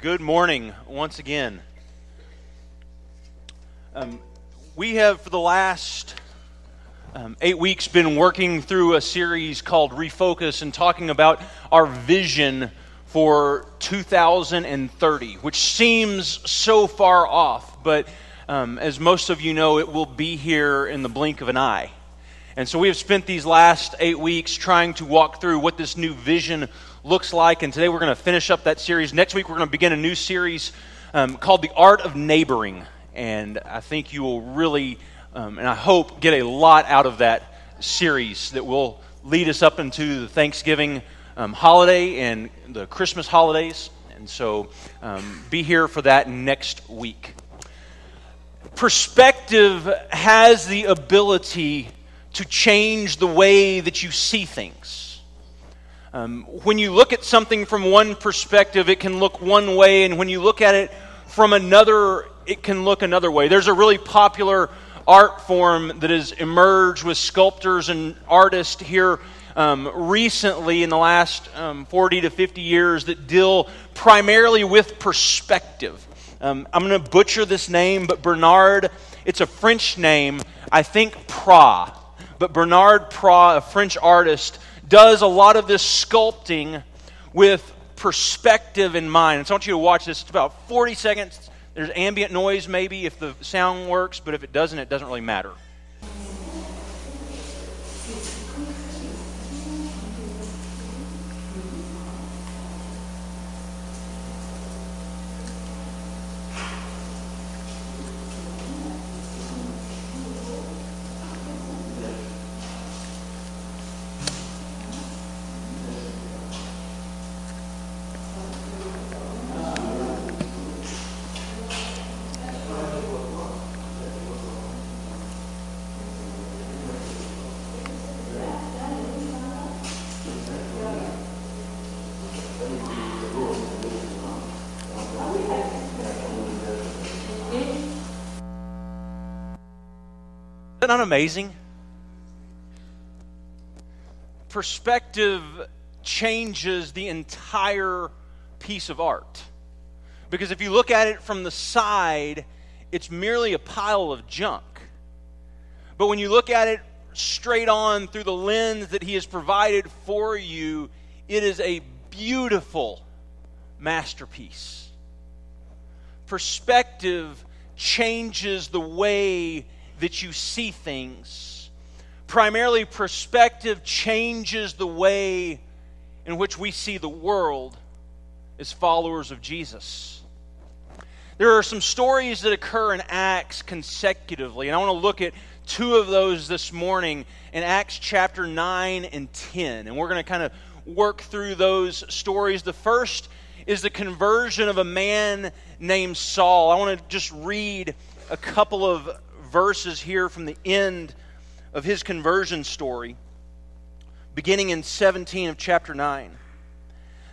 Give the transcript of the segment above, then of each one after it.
Good morning once again. Um, we have, for the last um, eight weeks, been working through a series called Refocus and talking about our vision for 2030, which seems so far off, but um, as most of you know, it will be here in the blink of an eye. And so we have spent these last eight weeks trying to walk through what this new vision looks like. And today we're going to finish up that series. Next week we're going to begin a new series um, called The Art of Neighboring. And I think you will really, um, and I hope, get a lot out of that series that will lead us up into the Thanksgiving um, holiday and the Christmas holidays. And so um, be here for that next week. Perspective has the ability to change the way that you see things. Um, when you look at something from one perspective, it can look one way, and when you look at it from another, it can look another way. There's a really popular art form that has emerged with sculptors and artists here um, recently in the last um, 40 to 50 years that deal primarily with perspective. Um, I'm going to butcher this name, but Bernard, it's a French name, I think Pras. But Bernard Pras, a French artist, does a lot of this sculpting with perspective in mind. And so I want you to watch this. It's about 40 seconds. There's ambient noise, maybe, if the sound works, but if it doesn't, it doesn't really matter. Amazing? Perspective changes the entire piece of art. Because if you look at it from the side, it's merely a pile of junk. But when you look at it straight on through the lens that He has provided for you, it is a beautiful masterpiece. Perspective changes the way that you see things. Primarily, perspective changes the way in which we see the world as followers of Jesus. There are some stories that occur in Acts consecutively, and I want to look at two of those this morning in Acts chapter 9 and 10. And we're going to kind of work through those stories. The first is the conversion of a man named Saul. I want to just read a couple of verses here from the end of his conversion story, beginning in 17 of chapter 9.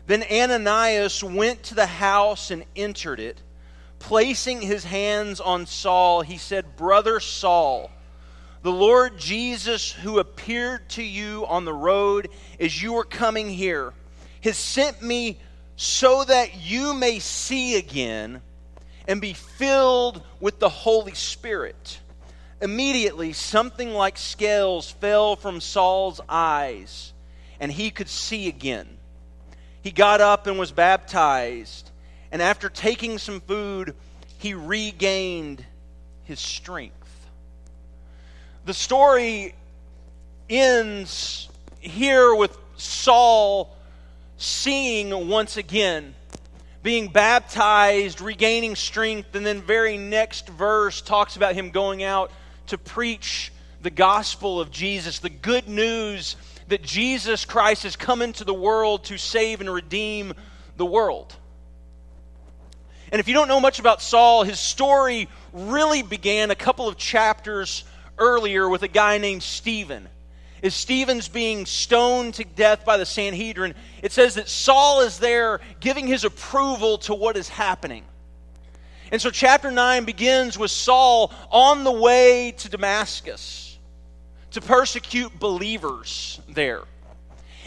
Then Ananias went to the house and entered it. Placing his hands on Saul, he said, Brother Saul, the Lord Jesus, who appeared to you on the road as you were coming here, has sent me so that you may see again and be filled with the Holy Spirit. Immediately, something like scales fell from Saul's eyes, and he could see again. He got up and was baptized, and after taking some food, he regained his strength. The story ends here with Saul seeing once again, being baptized, regaining strength, and then very next verse talks about him going out to preach the gospel of Jesus, the good news that Jesus Christ has come into the world to save and redeem the world. And if you don't know much about Saul, his story really began a couple of chapters earlier with a guy named Stephen. As Stephen's being stoned to death by the Sanhedrin, it says that Saul is there giving his approval to what is happening. And so, chapter 9 begins with Saul on the way to Damascus to persecute believers there.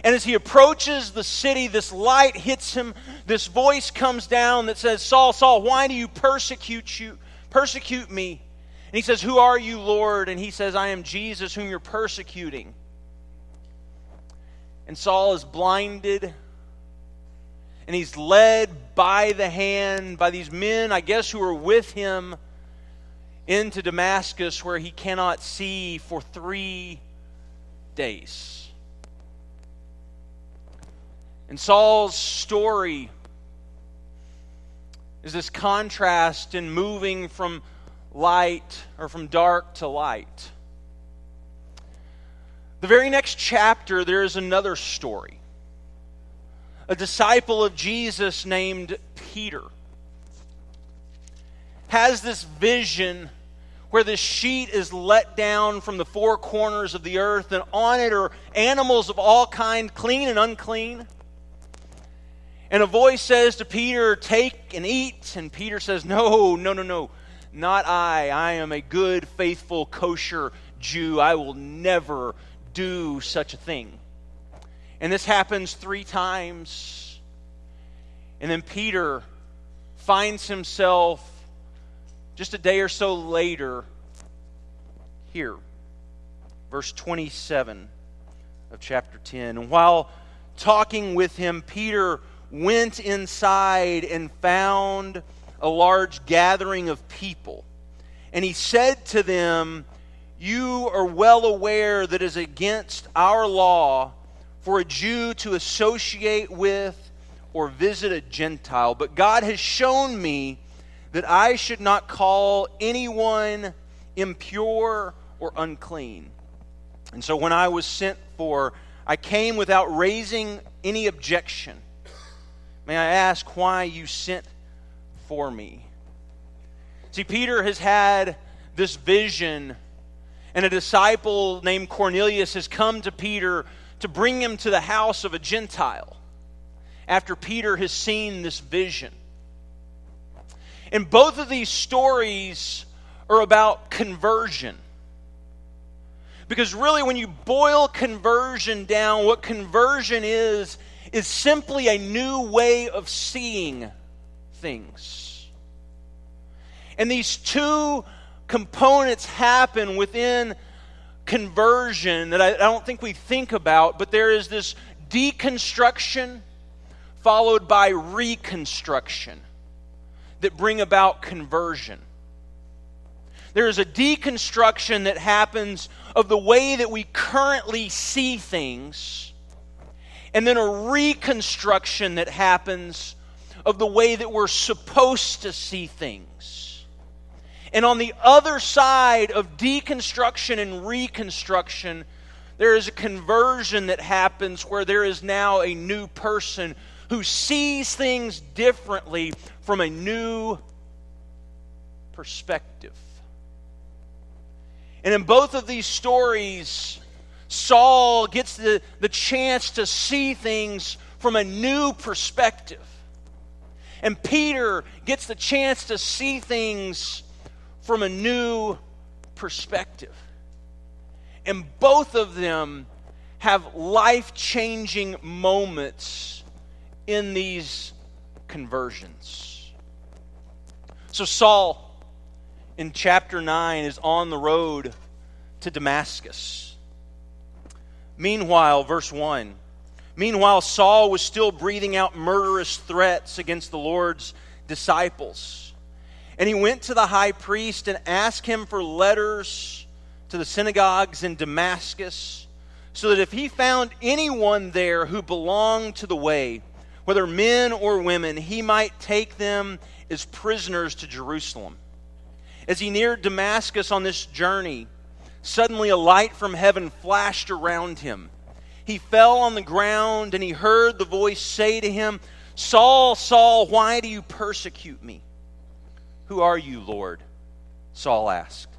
And as he approaches the city, this light hits him. This voice comes down that says, Saul, Saul, why do you persecute you persecute me? And he says, Who are you, Lord? And he says, I am Jesus whom you're persecuting. And Saul is blinded and he's led by the hand by these men, I guess, who are with him into Damascus where he cannot see for three days. And Saul's story is this contrast in moving from light or from dark to light. The very next chapter, there is another story. A disciple of Jesus named Peter has this vision where this sheet is let down from the four corners of the earth, and on it are animals of all kind, clean and unclean. And a voice says to Peter, Take and eat. And Peter says, No, no, no, no, not I. I am a good, faithful, kosher Jew. I will never do such a thing. And this happens three times. And then Peter finds himself just a day or so later here. Verse 27 of chapter 10. And while talking with him, Peter went inside and found a large gathering of people. And he said to them, You are well aware that it is against our law for a Jew to associate with or visit a Gentile. But God has shown me that I should not call anyone impure or unclean. And so when I was sent for, I came without raising any objection. May I ask why you sent for me? See, Peter has had this vision, and a disciple named Cornelius has come to Peter to bring him to the house of a Gentile after Peter has seen this vision. And both of these stories are about conversion. Because really, when you boil conversion down, what conversion is, is simply a new way of seeing things. And these two components happen within conversion that I, I, don't think we think about, but there is this deconstruction followed by reconstruction that bring about conversion. There is a deconstruction that happens of the way that we currently see things and then a reconstruction that happens of the way that we're supposed to see things. And on the other side of deconstruction and reconstruction, there is a conversion that happens where there is now a new person who sees things differently from a new perspective. And in both of these stories, Saul gets the, the chance to see things from a new perspective. And Peter gets the chance to see things from a new perspective. And both of them have life changing moments in these conversions. So, Saul in chapter 9 is on the road to Damascus. Meanwhile, verse 1 Meanwhile, Saul was still breathing out murderous threats against the Lord's disciples. And he went to the high priest and asked him for letters to the synagogues in Damascus, so that if he found anyone there who belonged to the way, whether men or women, he might take them as prisoners to Jerusalem. As he neared Damascus on this journey, Suddenly, a light from heaven flashed around him. He fell on the ground and he heard the voice say to him, Saul, Saul, why do you persecute me? Who are you, Lord? Saul asked.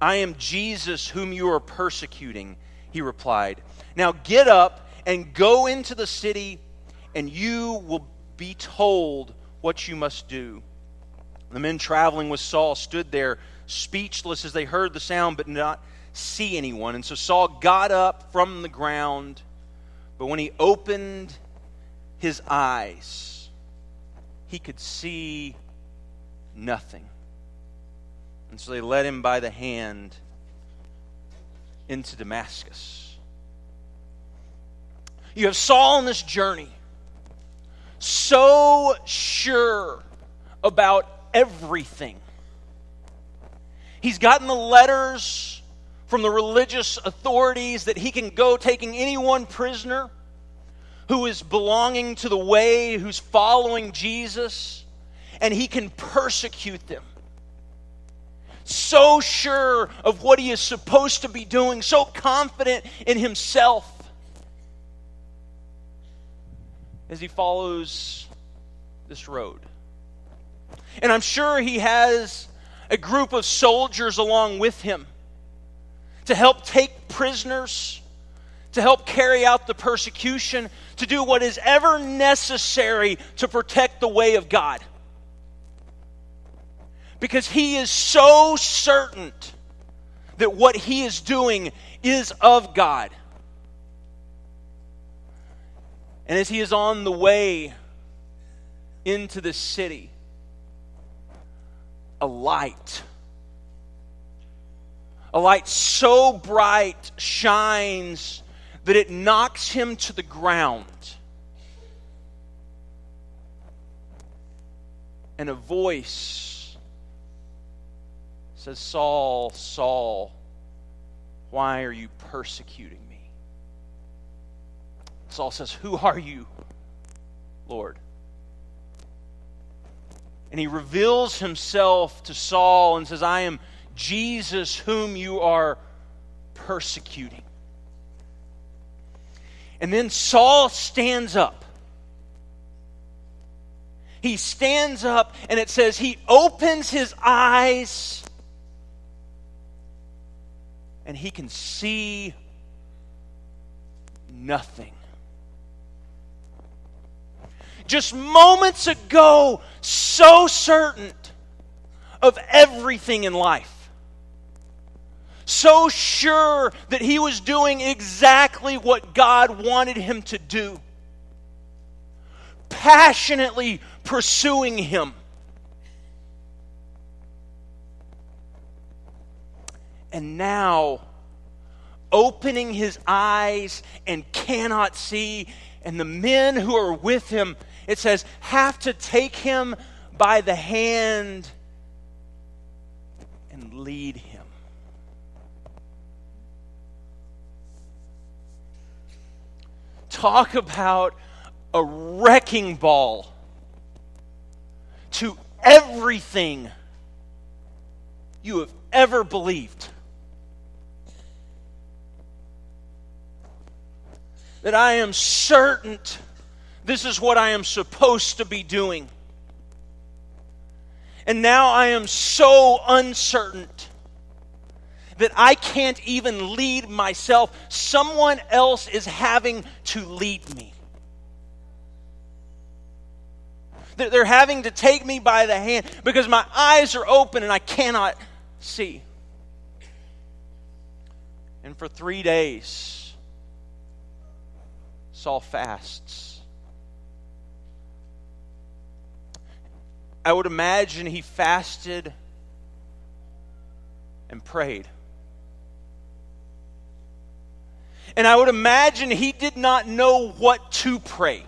I am Jesus whom you are persecuting, he replied. Now get up and go into the city, and you will be told what you must do. The men traveling with Saul stood there speechless as they heard the sound, but not see anyone. And so Saul got up from the ground, But when he opened his eyes, he could see nothing. And so they led him by the hand into Damascus. You have Saul on this journey, so sure about everything. He's gotten the letters from the religious authorities that he can go taking anyone prisoner who is belonging to the way, who's following Jesus, and he can persecute them. So sure of what he is supposed to be doing, so confident in himself as he follows this road. And I'm sure he has a group of soldiers along with him to help take prisoners, to help carry out the persecution, to do what is ever necessary to protect the way of God. Because he is so certain that what he is doing is of God. And as he is on the way into the city, a light a light so bright shines that it knocks him to the ground. And a voice says, Saul, Saul, why are you persecuting me? Saul says, Who are you, Lord? And he reveals himself to Saul and says, I am Jesus whom you are persecuting. And then Saul stands up. He stands up, and it says he opens his eyes and he can see nothing. Just moments ago, so certain of everything in life so sure that he was doing exactly what God wanted him to do, passionately pursuing him. And now, opening his eyes and cannot see, and the men who are with him, it says, have to take him by the hand and lead him. talk about a wrecking ball to everything you have ever believed. That I am certain this is what I am supposed to be doing. And now I am so uncertain that I can't even lead myself. Someone else is having to lead me. They're having to take me by the hand because my eyes are open and I cannot see. And for three days, Saul fasts. I would imagine he fasted and prayed. And I would imagine he did not know what to pray.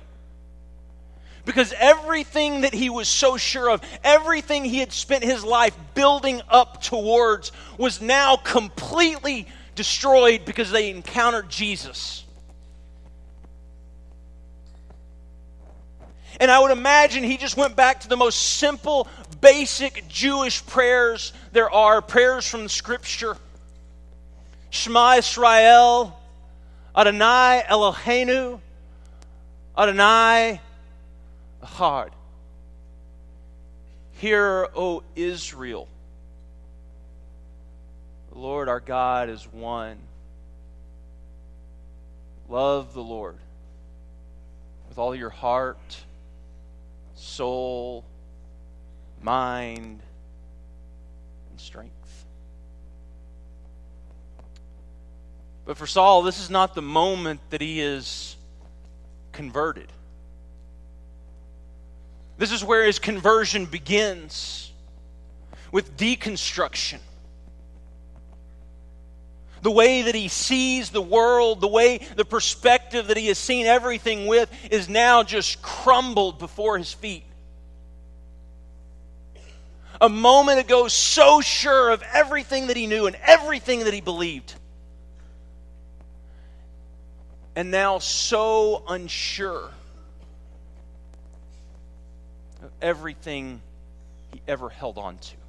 Because everything that he was so sure of, everything he had spent his life building up towards, was now completely destroyed because they encountered Jesus. And I would imagine he just went back to the most simple, basic Jewish prayers there are prayers from the scripture Shema Israel, Adonai Eloheinu, Adonai Echad. Hear, O Israel, the Lord our God is one. Love the Lord with all your heart, soul, mind, and strength. But for Saul, this is not the moment that he is converted. This is where his conversion begins with deconstruction. The way that he sees the world, the way, the perspective that he has seen everything with, is now just crumbled before his feet. A moment ago, so sure of everything that he knew and everything that he believed. And now so unsure of everything he ever held on to.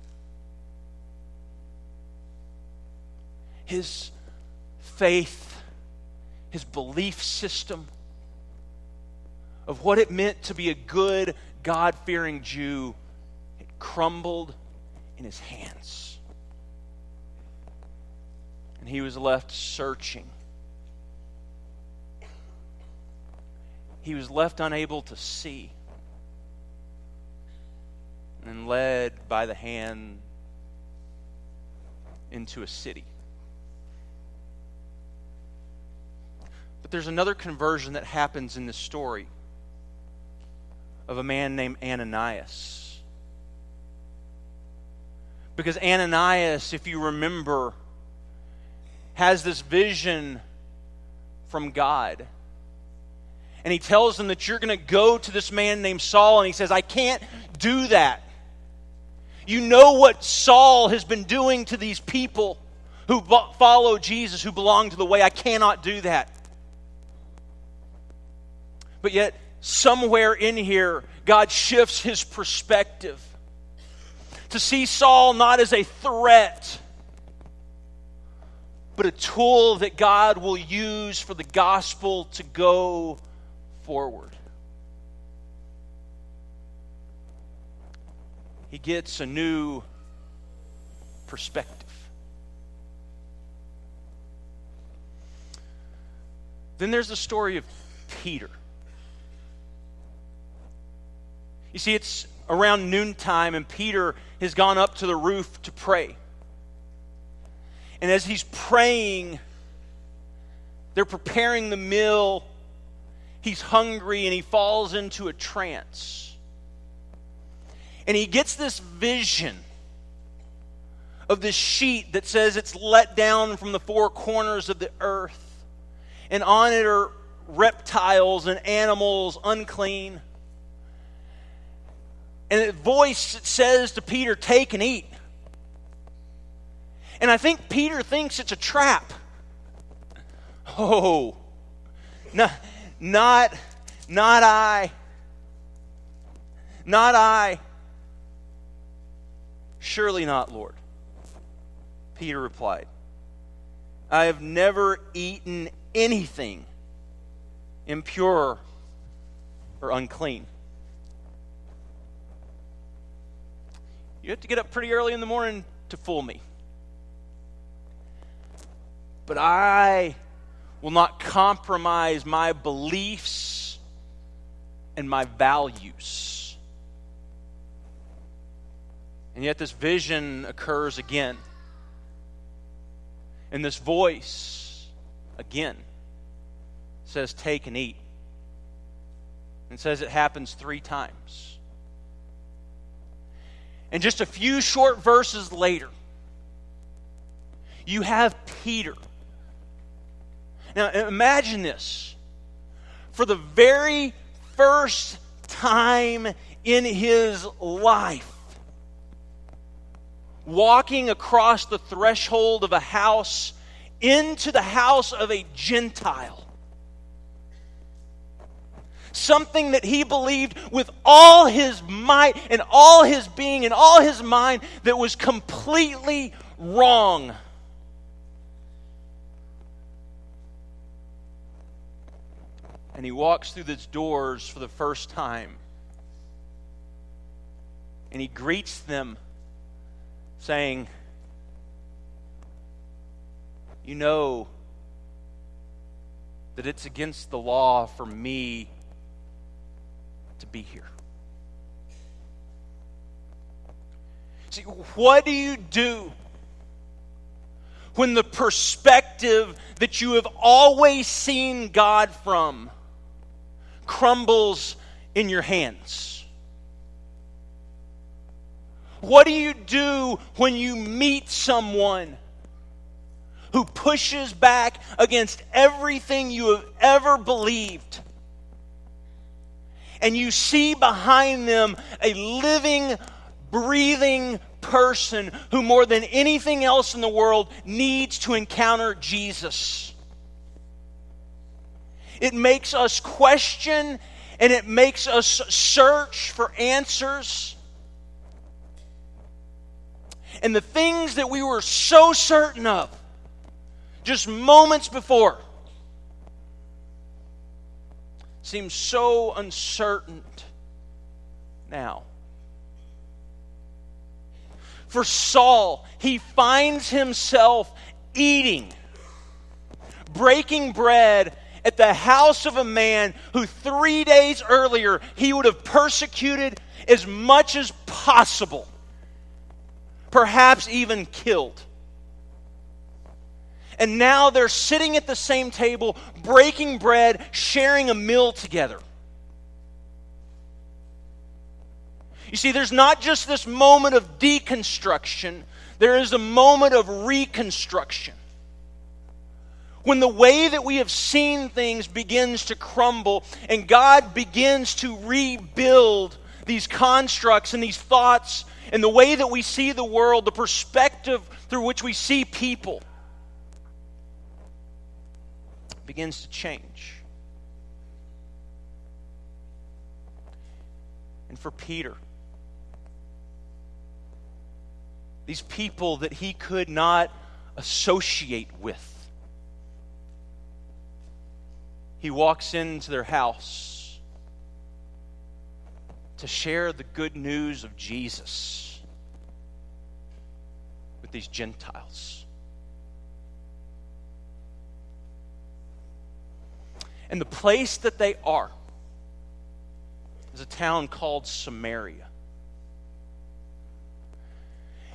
His faith, his belief system of what it meant to be a good, God fearing Jew, it crumbled in his hands. And he was left searching. He was left unable to see and led by the hand into a city. But there's another conversion that happens in this story of a man named Ananias. Because Ananias, if you remember, has this vision from God. And he tells him that you're going to go to this man named Saul, and he says, I can't do that. You know what Saul has been doing to these people who follow Jesus, who belong to the way. I cannot do that. But yet, somewhere in here, God shifts his perspective to see Saul not as a threat, but a tool that God will use for the gospel to go forward. he gets a new perspective. Then there's the story of Peter. You see, it's around noontime, and Peter has gone up to the roof to pray. And as he's praying, they're preparing the meal. He's hungry and he falls into a trance. And he gets this vision of this sheet that says it's let down from the four corners of the earth. And on it are reptiles and animals unclean. And a voice says to Peter, Take and eat. And I think Peter thinks it's a trap. Oh, not, not, not I. Not I. Surely not, Lord. Peter replied, I have never eaten anything impure or unclean. You have to get up pretty early in the morning to fool me. But I will not compromise my beliefs and my values and yet, this vision occurs again. And this voice, again, says, Take and eat. And says it happens three times. And just a few short verses later, you have Peter. Now, imagine this. For the very first time in his life, walking across the threshold of a house into the house of a Gentile. Something that he believed with all his might and all his being and all his mind that was completely wrong. And he walks through these doors for the first time. And he greets them saying, You know that it's against the law for me to be here. See, what do you do when the perspective that you have always seen God from crumbles in your hands? What do you do when you meet someone who pushes back against everything you have ever believed? And you see behind them a living, breathing person who, more than anything else in the world, needs to encounter Jesus. It makes us question and it makes us search for answers. And the things that we were so certain of just moments before seem so uncertain now. For Saul, he finds himself eating, breaking bread at the house of a man who three days earlier he would have persecuted as much as possible, perhaps even killed. And now they're sitting at the same table, breaking bread, sharing a meal together. You see, there's not just this moment of deconstruction, there is a moment of reconstruction. When the way that we have seen things begins to crumble and God begins to rebuild these constructs and these thoughts and the way that we see the world, the perspective through which we see people begins to change. And for Peter, these people that he could not associate with. He walks into their house to share the good news of Jesus with these Gentiles. And the place that they are is a town called Samaria.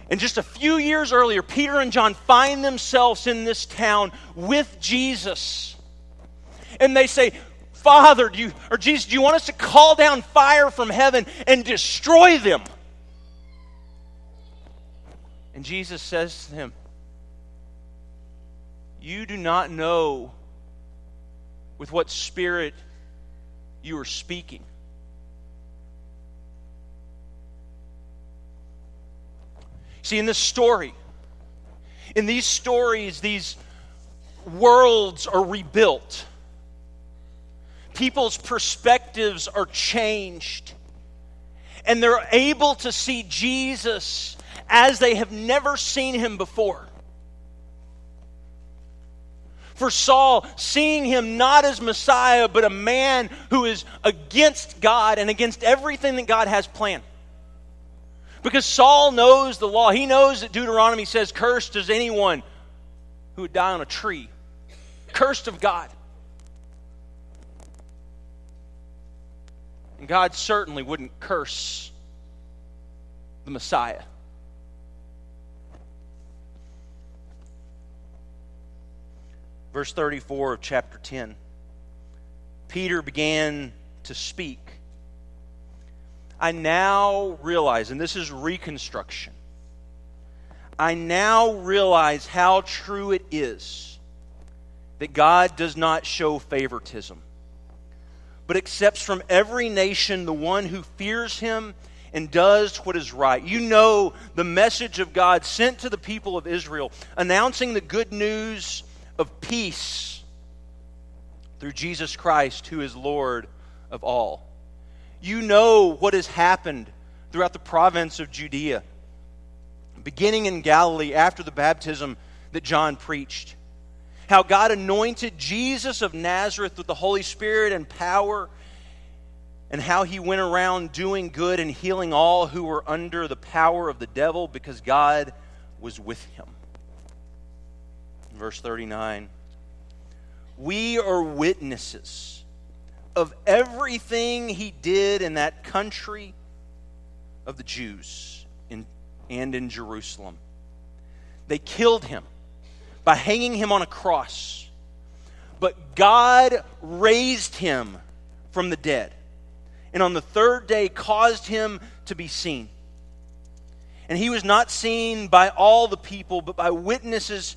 And just a few years earlier, Peter and John find themselves in this town with Jesus. And they say, Father, do you, or Jesus, do you want us to call down fire from heaven and destroy them? And Jesus says to them, You do not know with what spirit you are speaking. See, in this story, in these stories, these worlds are rebuilt. People's perspectives are changed. And they're able to see Jesus as they have never seen him before. For Saul, seeing him not as Messiah, but a man who is against God and against everything that God has planned. Because Saul knows the law. He knows that Deuteronomy says, Cursed is anyone who would die on a tree. Cursed of God. And God certainly wouldn't curse the Messiah. Verse 34 of chapter 10 Peter began to speak I now realize, and this is reconstruction, I now realize how true it is that God does not show favoritism, but accepts from every nation the one who fears him and does what is right. You know the message of God sent to the people of Israel, announcing the good news of peace through Jesus Christ, who is Lord of all. You know what has happened throughout the province of Judea, beginning in Galilee after the baptism that John preached. How God anointed Jesus of Nazareth with the Holy Spirit and power, and how he went around doing good and healing all who were under the power of the devil because God was with him. Verse 39 We are witnesses of everything he did in that country of the Jews in, and in Jerusalem. They killed him by hanging him on a cross. But God raised him from the dead, and on the third day caused him to be seen. And he was not seen by all the people, but by witnesses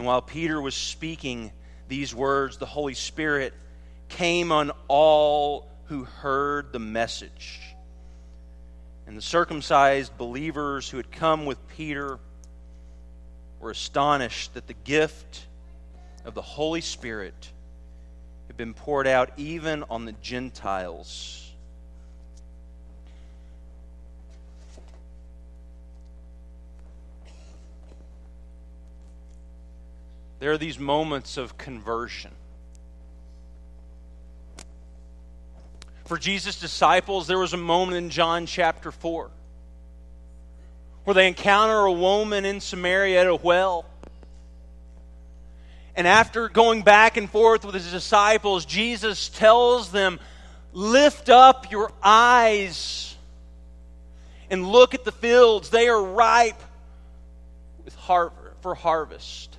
And while Peter was speaking these words, the Holy Spirit came on all who heard the message. And the circumcised believers who had come with Peter were astonished that the gift of the Holy Spirit had been poured out even on the Gentiles. There are these moments of conversion. For Jesus' disciples, there was a moment in John chapter 4 where they encounter a woman in Samaria at a well. And after going back and forth with his disciples, Jesus tells them, Lift up your eyes and look at the fields. They are ripe with har- for harvest.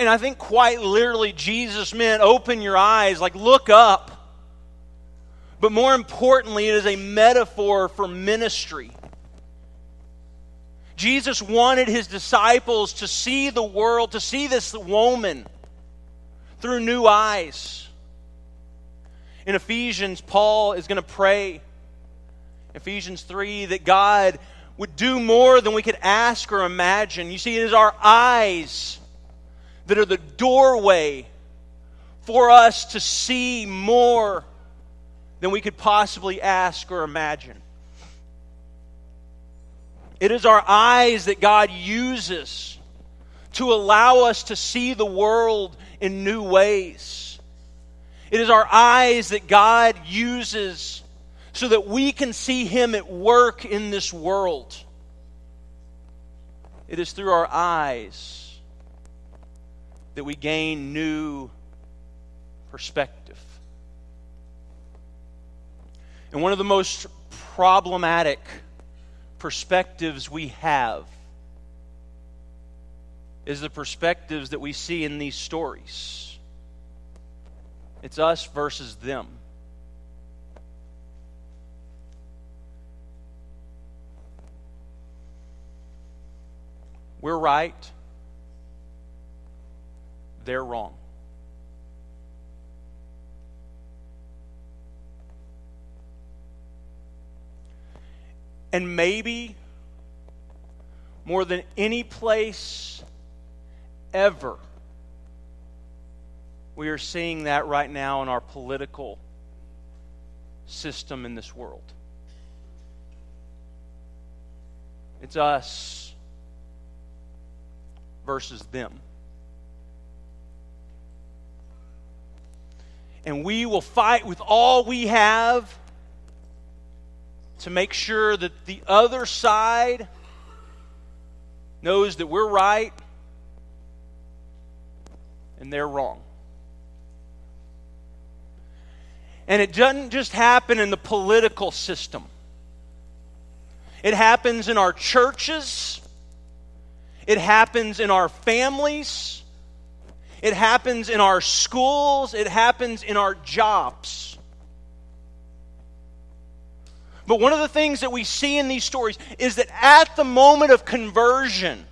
And I think quite literally, Jesus meant open your eyes, like look up. But more importantly, it is a metaphor for ministry. Jesus wanted his disciples to see the world, to see this woman through new eyes. In Ephesians, Paul is going to pray, Ephesians 3, that God would do more than we could ask or imagine. You see, it is our eyes that are the doorway for us to see more than we could possibly ask or imagine. It is our eyes that God uses to allow us to see the world in new ways. It is our eyes that God uses so that we can see Him at work in this world. It is through our eyes that we gain new perspective. And one of the most problematic perspectives we have is the perspectives that we see in these stories. It's us versus them. We're right, they're wrong. And maybe more than any place ever, we are seeing that right now in our political system in this world. It's us versus them. And we will fight with all we have to make sure that the other side knows that we're right and they're wrong. And it doesn't just happen in the political system. It happens in our churches. It happens in our families. It happens in our schools. It happens in our jobs. But one of the things that we see in these stories is that at the moment of conversion,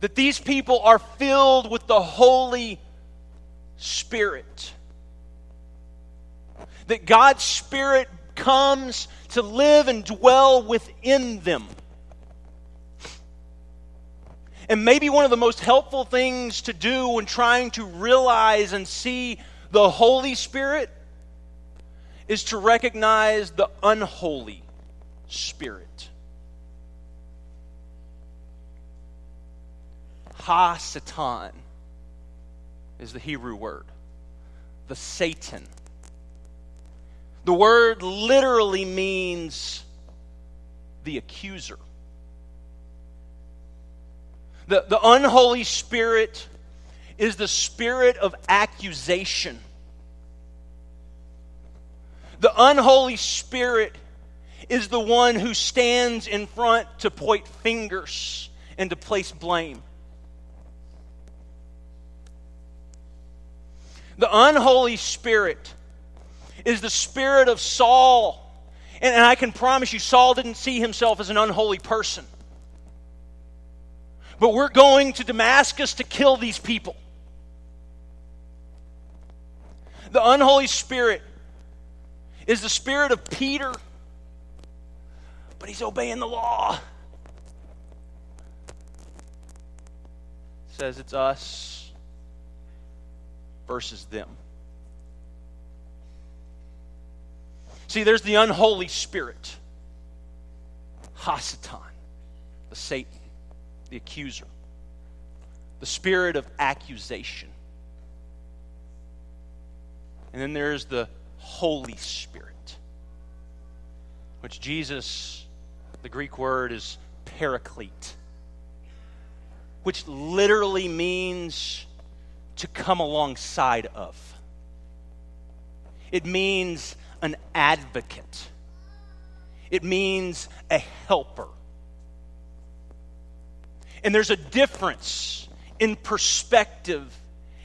that these people are filled with the Holy Spirit. That God's Spirit comes to live and dwell within them. And maybe one of the most helpful things to do when trying to realize and see the Holy Spirit is to recognize the unholy spirit. Ha Satan is the Hebrew word, the Satan. The word literally means the accuser. The, the unholy spirit is the spirit of accusation. The unholy spirit is the one who stands in front to point fingers and to place blame. The unholy spirit is the spirit of Saul. And, and I can promise you, Saul didn't see himself as an unholy person. But we're going to Damascus to kill these people. The unholy spirit is the spirit of Peter, but he's obeying the law. Says it's us versus them. See, there's the unholy spirit, Hasatan, the Satan, the accuser, the spirit of accusation. And then there's the Holy Spirit, which Jesus, the Greek word is paraclete, which literally means to come alongside of. It means an advocate, it means a helper. And there's a difference in perspective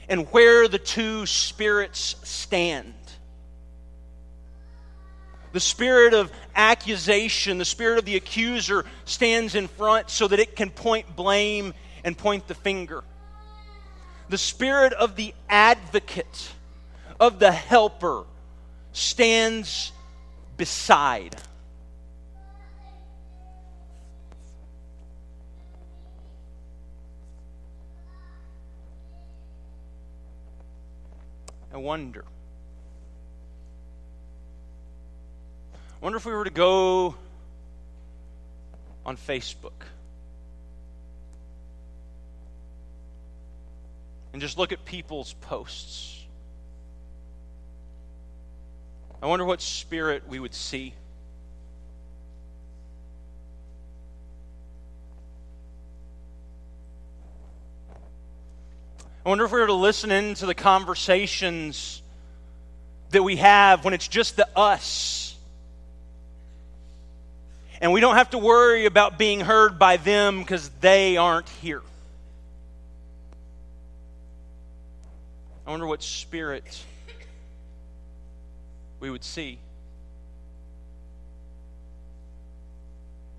and where the two spirits stand. The spirit of accusation, the spirit of the accuser stands in front so that it can point blame and point the finger. The spirit of the advocate, of the helper, stands beside. I wonder. I wonder if we were to go on Facebook and just look at people's posts. I wonder what spirit we would see. I wonder if we were to listen into the conversations that we have when it's just the us. And we don't have to worry about being heard by them because they aren't here. I wonder what spirit we would see.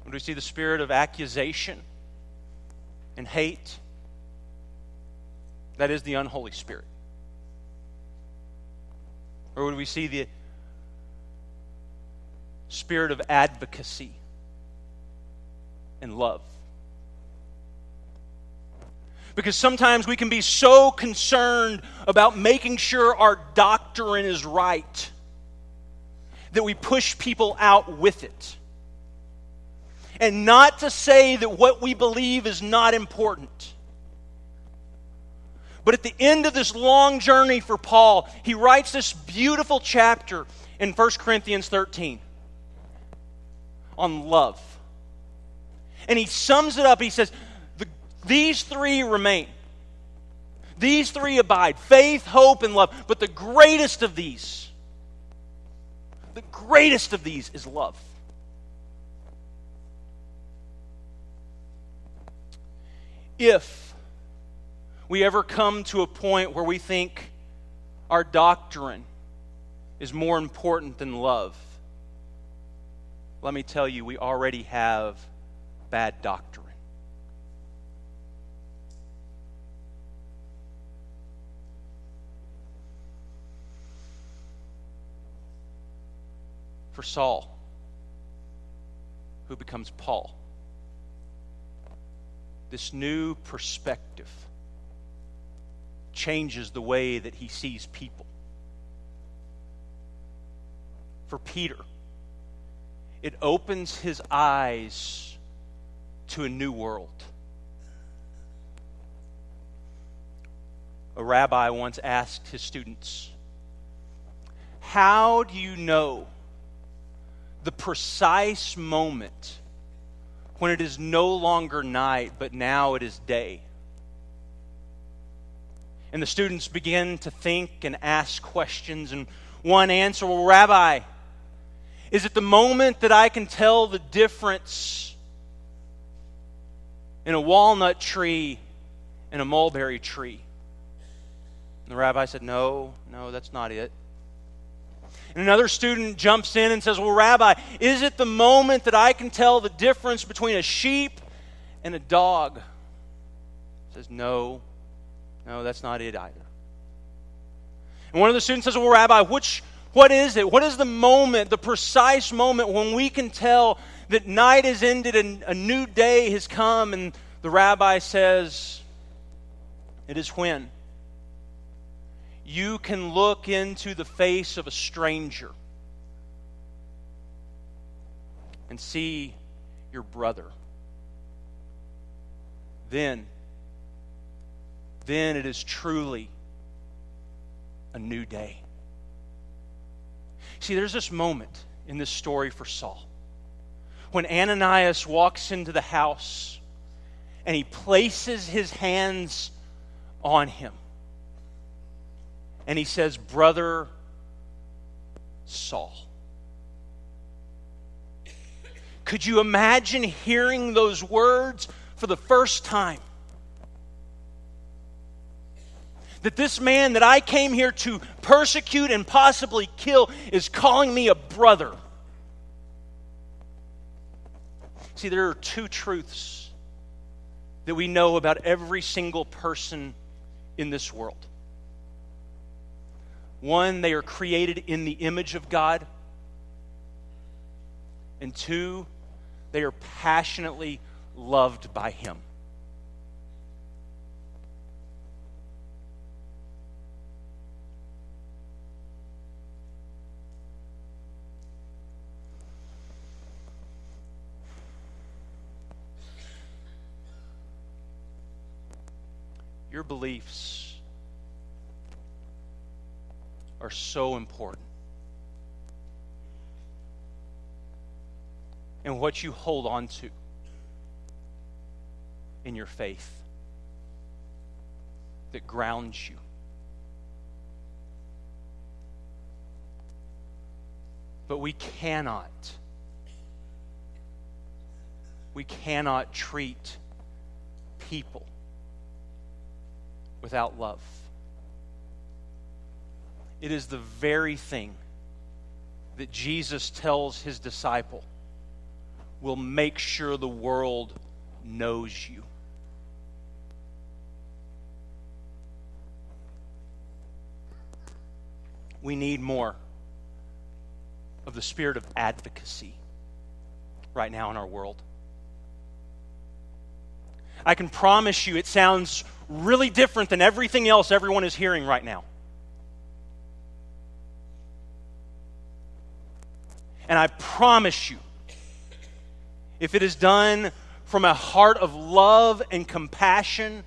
Would we see the spirit of accusation and hate? That is the unholy spirit. Or would we see the spirit of advocacy and love? Because sometimes we can be so concerned about making sure our doctrine is right that we push people out with it. And not to say that what we believe is not important. But at the end of this long journey for Paul, he writes this beautiful chapter in 1 Corinthians 13 on love. And he sums it up. He says, the, These three remain. These three abide faith, hope, and love. But the greatest of these the greatest of these is love. If we ever come to a point where we think our doctrine is more important than love, let me tell you, we already have bad doctrine. for Saul, who becomes Paul. This new perspective changes the way that he sees people. For Peter, it opens his eyes to a new world. a rabbi once asked his students, How do you know the precise moment when it is no longer night, but now it is day? And the students begin to think and ask questions, and one answer, Well, Rabbi, is it the moment that I can tell the difference in a walnut tree and a mulberry tree? And the rabbi said, No, no, that's not it. And another student jumps in and says, Well, Rabbi, is it the moment that I can tell the difference between a sheep and a dog? He says, No, no, that's not it either. And one of the students says, Well, Rabbi, which what is it? What is the moment, the precise moment when we can tell that night has ended and a new day has come? And the rabbi says, It is when you can look into the face of a stranger and see your brother. Then, then it is truly a new day. See, there's this moment in this story for Saul when Ananias walks into the house and he places his hands on him. And he says, Brother Saul. Could you imagine hearing those words for the first time? That this man that I came here to persecute and possibly kill is calling me a brother. See, there are two truths that we know about every single person in this world. One, they are created in the image of God. And two, they are passionately loved by Him. Your beliefs are so important. And what you hold on to in your faith that grounds you. But we cannot, we cannot treat people without love. It is the very thing that Jesus tells his disciple will make sure the world knows you. We need more of the spirit of advocacy right now in our world. I can promise you it sounds really different than everything else everyone is hearing right now. And I promise you, if it is done from a heart of love and compassion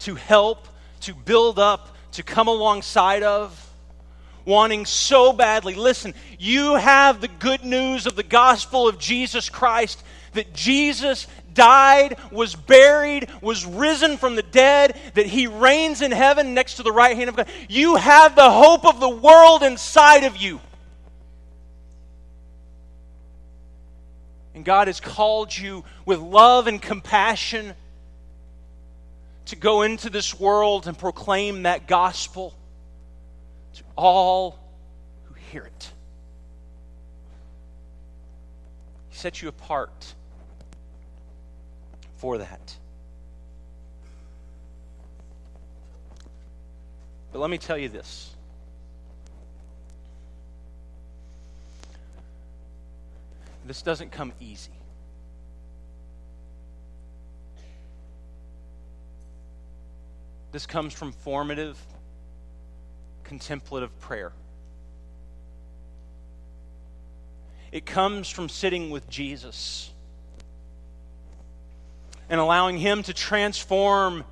to help, to build up, to come alongside of, wanting so badly, listen, you have the good news of the gospel of Jesus Christ that Jesus died, was buried, was risen from the dead, that he reigns in heaven next to the right hand of God. You have the hope of the world inside of you. And God has called you with love and compassion to go into this world and proclaim that gospel to all who hear it. He set you apart for that. But let me tell you this. This doesn't come easy. This comes from formative, contemplative prayer. It comes from sitting with Jesus and allowing Him to transform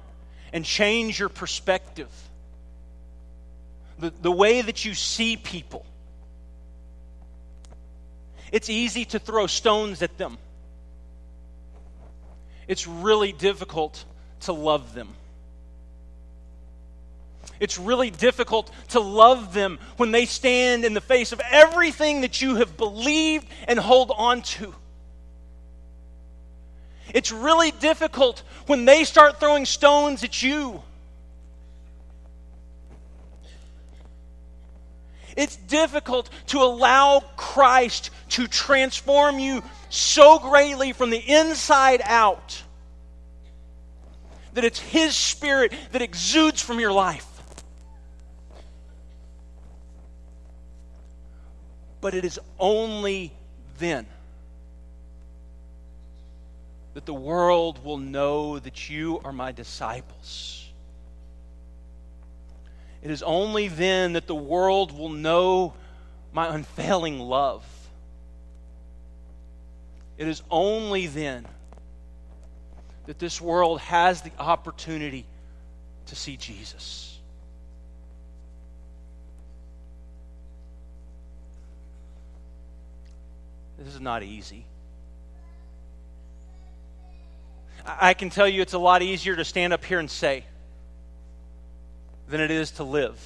and change your perspective. The, the way that you see people. It's easy to throw stones at them. It's really difficult to love them. It's really difficult to love them when they stand in the face of everything that you have believed and hold on to. It's really difficult when they start throwing stones at you. It's difficult to allow Christ to transform you so greatly from the inside out that it's His Spirit that exudes from your life. But it is only then that the world will know that you are my disciples. It is only then that the world will know my unfailing love. It is only then that this world has the opportunity to see Jesus. This is not easy. I can tell you it's a lot easier to stand up here and say than it is to live.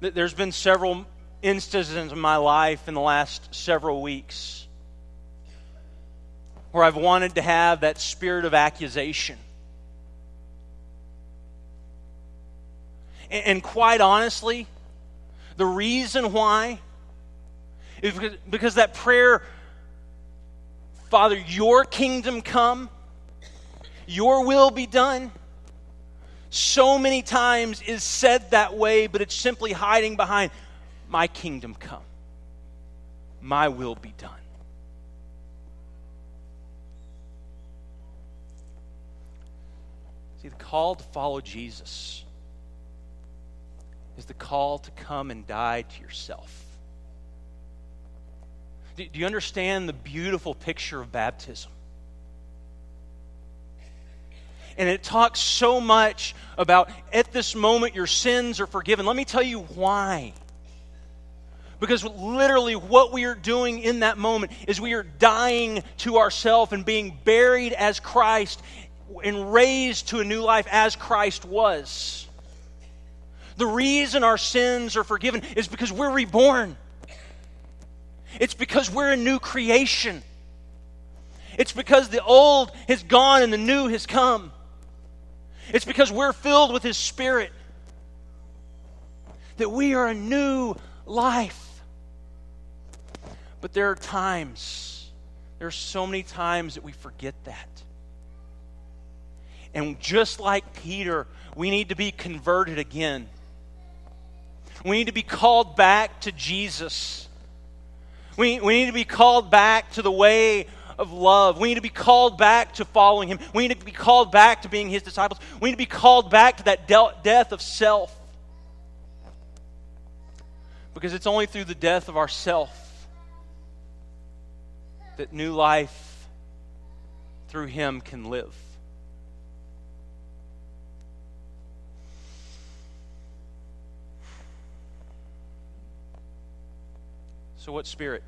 There's been several instances in my life in the last several weeks where I've wanted to have that spirit of accusation. And, quite honestly, the reason why is because, that prayer Father, your kingdom come, your will be done. So many times is said that way, but it's simply hiding behind my kingdom come, my will be done. See, the call to follow Jesus is the call to come and die to yourself. Do, do you understand the beautiful picture of baptism? And it talks so much about at this moment your sins are forgiven. Let me tell you why. Because literally, what we are doing in that moment is we are dying to ourselves and being buried as Christ and raised to a new life as Christ was. The reason our sins are forgiven is because we're reborn. It's because we're a new creation. It's because the old has gone and the new has come. It's because we're filled with His Spirit that we are a new life. But there are times, there are so many times that we forget that. And just like Peter, we need to be converted again. We need to be called back to Jesus. We, we need to be called back to the way of love. We need to be called back to following Him. We need to be called back to being His disciples. We need to be called back to that de- death of self. Because it's only through the death of ourself that new life through Him can live. So, what spirit?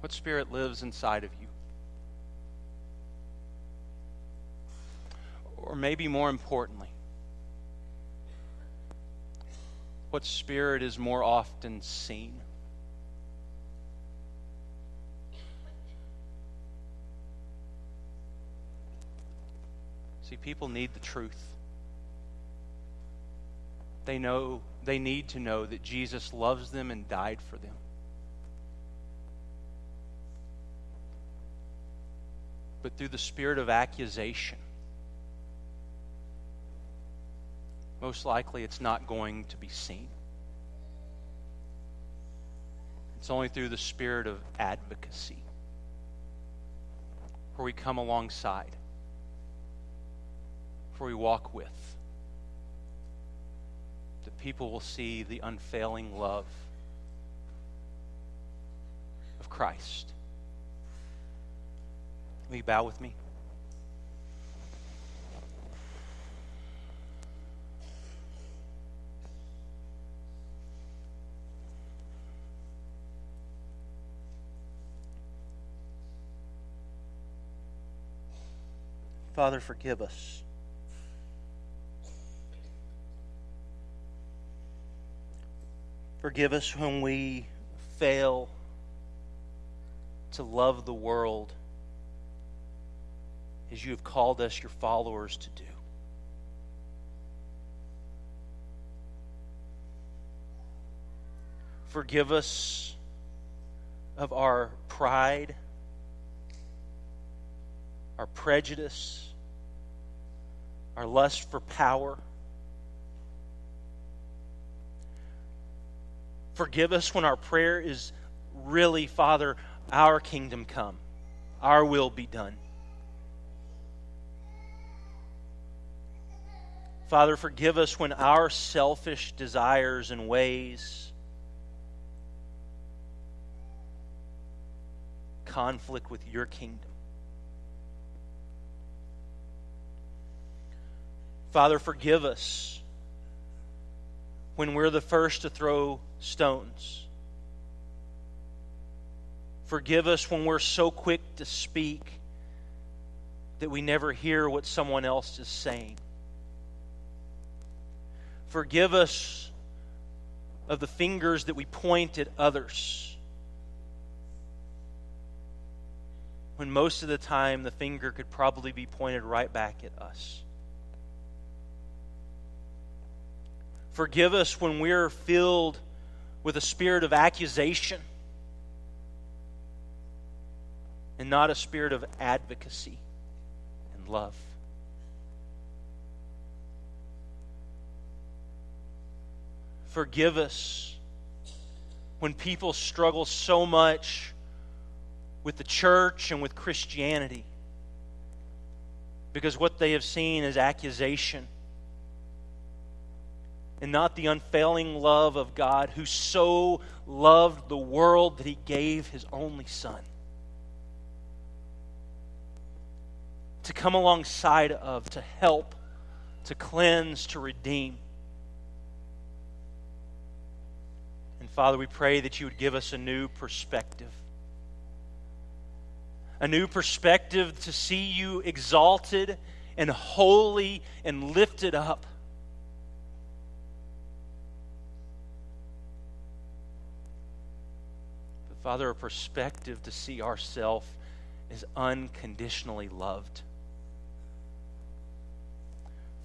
What spirit lives inside of you? Or maybe more importantly, what spirit is more often seen? See, people need the truth. They know they need to know that Jesus loves them and died for them. But through the spirit of accusation, most likely it's not going to be seen. It's only through the spirit of advocacy where we come alongside, where we walk with people will see the unfailing love of Christ Will you bow with me? Father, forgive us. Forgive us when we fail to love the world as you have called us, your followers, to do. Forgive us of our pride, our prejudice, our lust for power. Forgive us when our prayer is really, Father, our kingdom come, our will be done. Father, forgive us when our selfish desires and ways conflict with your kingdom. Father, forgive us when we're the first to throw stones. Forgive us when we're so quick to speak that we never hear what someone else is saying. Forgive us of the fingers that we point at others. When most of the time the finger could probably be pointed right back at us. Forgive us when we're filled with a spirit of accusation and not a spirit of advocacy and love. Forgive us when people struggle so much with the church and with Christianity because what they have seen is accusation and not the unfailing love of God who so loved the world that he gave his only Son. To come alongside of, to help, to cleanse, to redeem. And Father, we pray that you would give us a new perspective. A new perspective to see you exalted and holy and lifted up. Father, a perspective to see ourselves as unconditionally loved.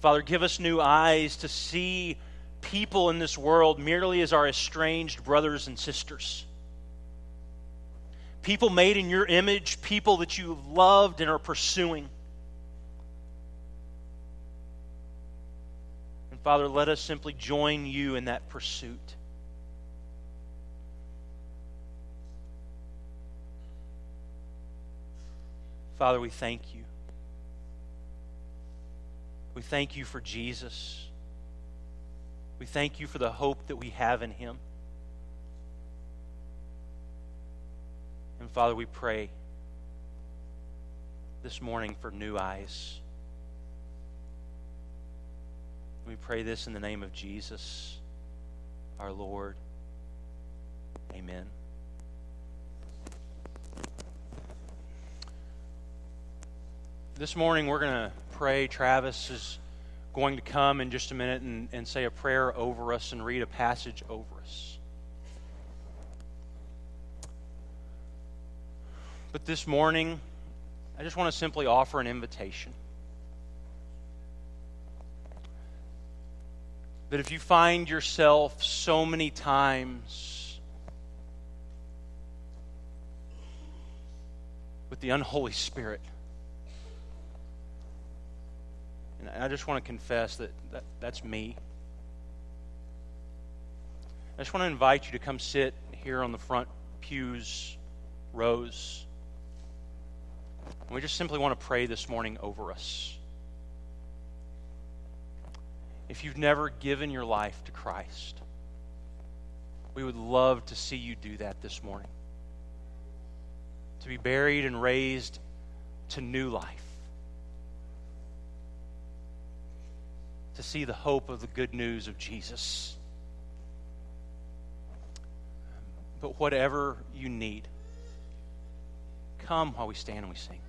Father, give us new eyes to see people in this world merely as our estranged brothers and sisters. People made in your image, people that you have loved and are pursuing. And Father, let us simply join you in that pursuit. Father, we thank you. We thank you for Jesus. We thank you for the hope that we have in Him. And Father, we pray this morning for new eyes. We pray this in the name of Jesus, our Lord. Amen. This morning we're going to pray. Travis is going to come in just a minute and, and say a prayer over us and read a passage over us. But this morning, I just want to simply offer an invitation. That if you find yourself so many times with the unholy spirit, And I just want to confess that, that that's me. I just want to invite you to come sit here on the front pews, rows. And we just simply want to pray this morning over us. If you've never given your life to Christ, we would love to see you do that this morning. To be buried and raised to new life. To see the hope of the good news of Jesus. But whatever you need, come while we stand and we sing.